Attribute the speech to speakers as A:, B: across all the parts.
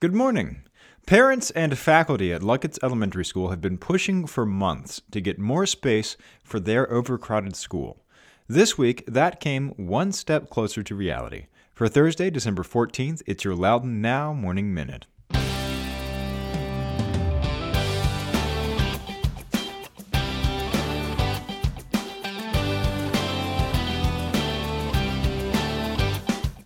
A: Good morning. Parents and faculty at Luckett's Elementary School have been pushing for months to get more space for their overcrowded school. This week, that came one step closer to reality. For Thursday, December 14th, it's your Loudoun Now Morning Minute.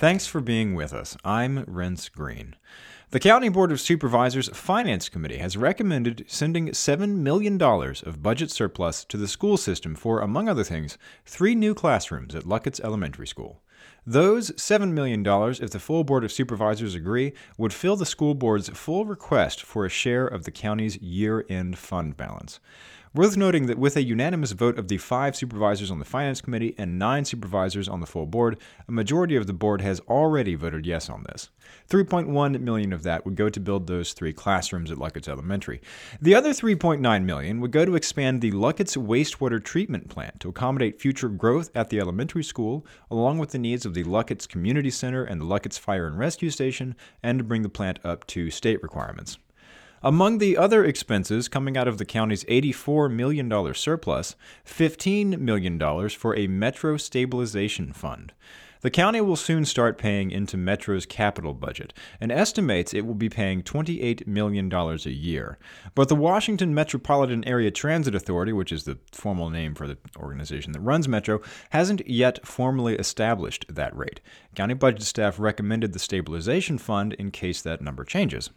A: Thanks for being with us. I'm Renss Greene. The County Board of Supervisors Finance Committee has recommended sending $7 million of budget surplus to the school system for, among other things, three new classrooms at Luckett's Elementary School. Those $7 million, if the full Board of Supervisors agree, would fill the school board's full request for a share of the county's year end fund balance. Worth noting that with a unanimous vote of the five supervisors on the Finance Committee and nine supervisors on the full board, a majority of the board has already voted yes on this. 3.1 million of that would go to build those three classrooms at Luckett's Elementary. The other 3.9 million would go to expand the Luckett's wastewater treatment plant to accommodate future growth at the elementary school, along with the needs of the Luckett's Community Center and the Luckett's Fire and Rescue Station, and to bring the plant up to state requirements. Among the other expenses coming out of the county's $84 million surplus, $15 million for a Metro Stabilization Fund. The county will soon start paying into Metro's capital budget and estimates it will be paying $28 million a year. But the Washington Metropolitan Area Transit Authority, which is the formal name for the organization that runs Metro, hasn't yet formally established that rate. County budget staff recommended the stabilization fund in case that number changes.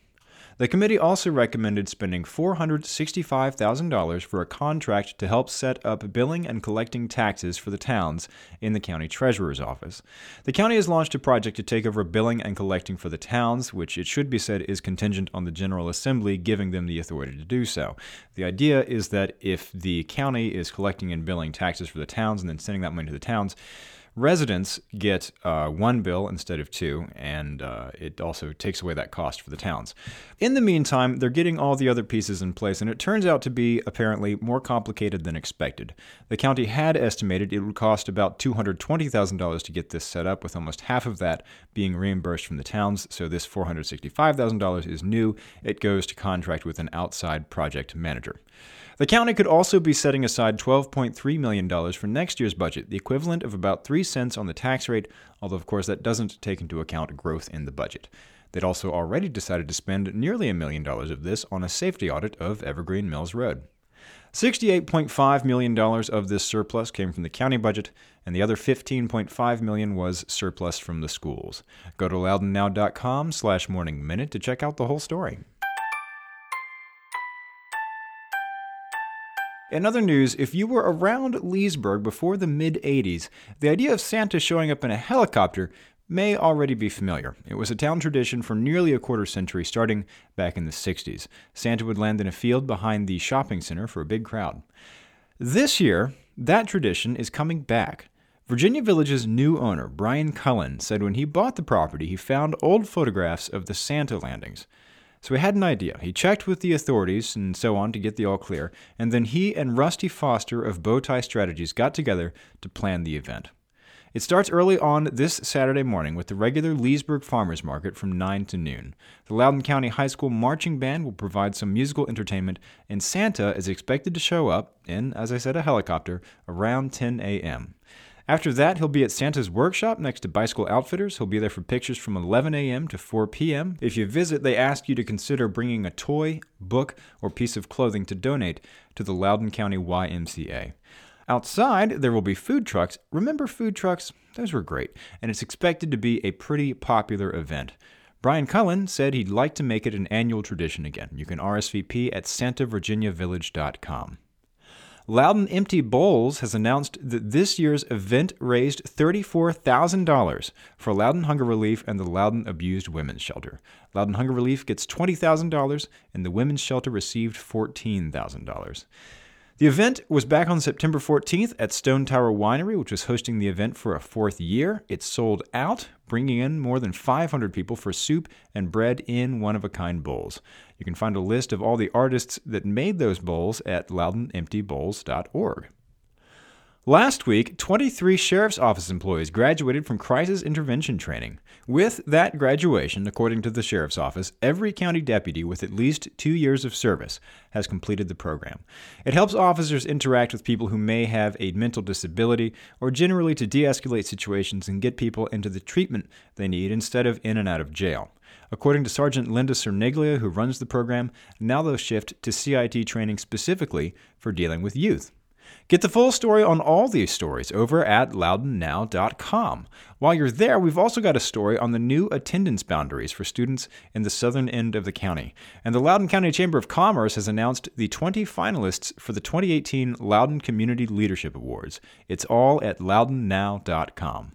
A: The committee also recommended spending $465,000 for a contract to help set up billing and collecting taxes for the towns in the county treasurer's office. The county has launched a project to take over billing and collecting for the towns, which it should be said is contingent on the General Assembly giving them the authority to do so. The idea is that if the county is collecting and billing taxes for the towns and then sending that money to the towns, residents get uh, one bill instead of two, and uh, it also takes away that cost for the towns. In the meantime, they're getting all the other pieces in place, and it turns out to be apparently more complicated than expected. The county had estimated it would cost about $220,000 to get this set up, with almost half of that being reimbursed from the towns, so this $465,000 is new. It goes to contract with an outside project manager. The county could also be setting aside $12.3 million for next year's budget, the equivalent of about 3 cents on the tax rate, although, of course, that doesn't take into account growth in the budget. They'd also already decided to spend nearly a million dollars of this on a safety audit of Evergreen Mills Road. $68.5 million of this surplus came from the county budget, and the other 15.5 million was surplus from the schools. Go to loudounnow.com slash morning minute to check out the whole story. In other news, if you were around Leesburg before the mid 80s, the idea of Santa showing up in a helicopter may already be familiar. It was a town tradition for nearly a quarter century, starting back in the 60s. Santa would land in a field behind the shopping center for a big crowd. This year, that tradition is coming back. Virginia Village's new owner, Brian Cullen, said when he bought the property, he found old photographs of the Santa landings. So he had an idea. He checked with the authorities and so on to get the all clear, and then he and Rusty Foster of Bowtie Strategies got together to plan the event. It starts early on this Saturday morning with the regular Leesburg Farmers Market from 9 to noon. The Loudoun County High School Marching Band will provide some musical entertainment, and Santa is expected to show up in, as I said, a helicopter around 10 a.m. After that, he'll be at Santa's workshop next to Bicycle Outfitters. He'll be there for pictures from 11 a.m. to 4 p.m. If you visit, they ask you to consider bringing a toy, book, or piece of clothing to donate to the Loudoun County YMCA. Outside, there will be food trucks. Remember food trucks? Those were great, and it's expected to be a pretty popular event. Brian Cullen said he'd like to make it an annual tradition again. You can RSVP at santavirginiavillage.com. Loudoun Empty Bowls has announced that this year's event raised $34,000 for Loudoun Hunger Relief and the Loudoun Abused Women's Shelter. Loudoun Hunger Relief gets $20,000 and the Women's Shelter received $14,000. The event was back on September 14th at Stone Tower Winery, which was hosting the event for a fourth year. It sold out, bringing in more than 500 people for soup and bread in one of a kind bowls. You can find a list of all the artists that made those bowls at loudounemptybowls.org. Last week, 23 Sheriff's Office employees graduated from crisis intervention training. With that graduation, according to the Sheriff's Office, every county deputy with at least two years of service has completed the program. It helps officers interact with people who may have a mental disability or generally to de escalate situations and get people into the treatment they need instead of in and out of jail. According to Sergeant Linda Cerniglia, who runs the program, now they'll shift to CIT training specifically for dealing with youth. Get the full story on all these stories over at loudounnow.com. While you're there, we've also got a story on the new attendance boundaries for students in the southern end of the county. And the Loudoun County Chamber of Commerce has announced the 20 finalists for the 2018 Loudoun Community Leadership Awards. It's all at loudounnow.com.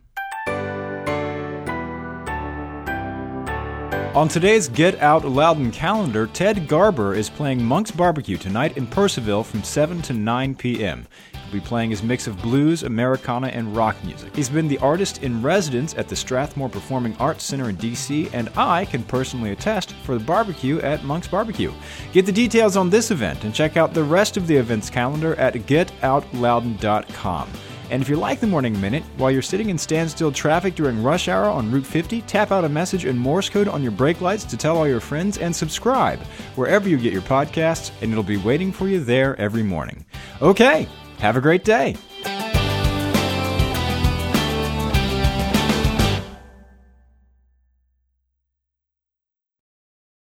A: On today's Get Out Loudoun calendar, Ted Garber is playing Monk's Barbecue tonight in Purcellville from 7 to 9 p.m. He'll be playing his mix of blues, Americana, and rock music. He's been the artist in residence at the Strathmore Performing Arts Center in D.C., and I can personally attest for the barbecue at Monk's Barbecue. Get the details on this event and check out the rest of the event's calendar at getoutloudoun.com. And if you like the Morning Minute, while you're sitting in standstill traffic during rush hour on Route 50, tap out a message in Morse code on your brake lights to tell all your friends and subscribe wherever you get your podcasts, and it'll be waiting for you there every morning. Okay, have a great day.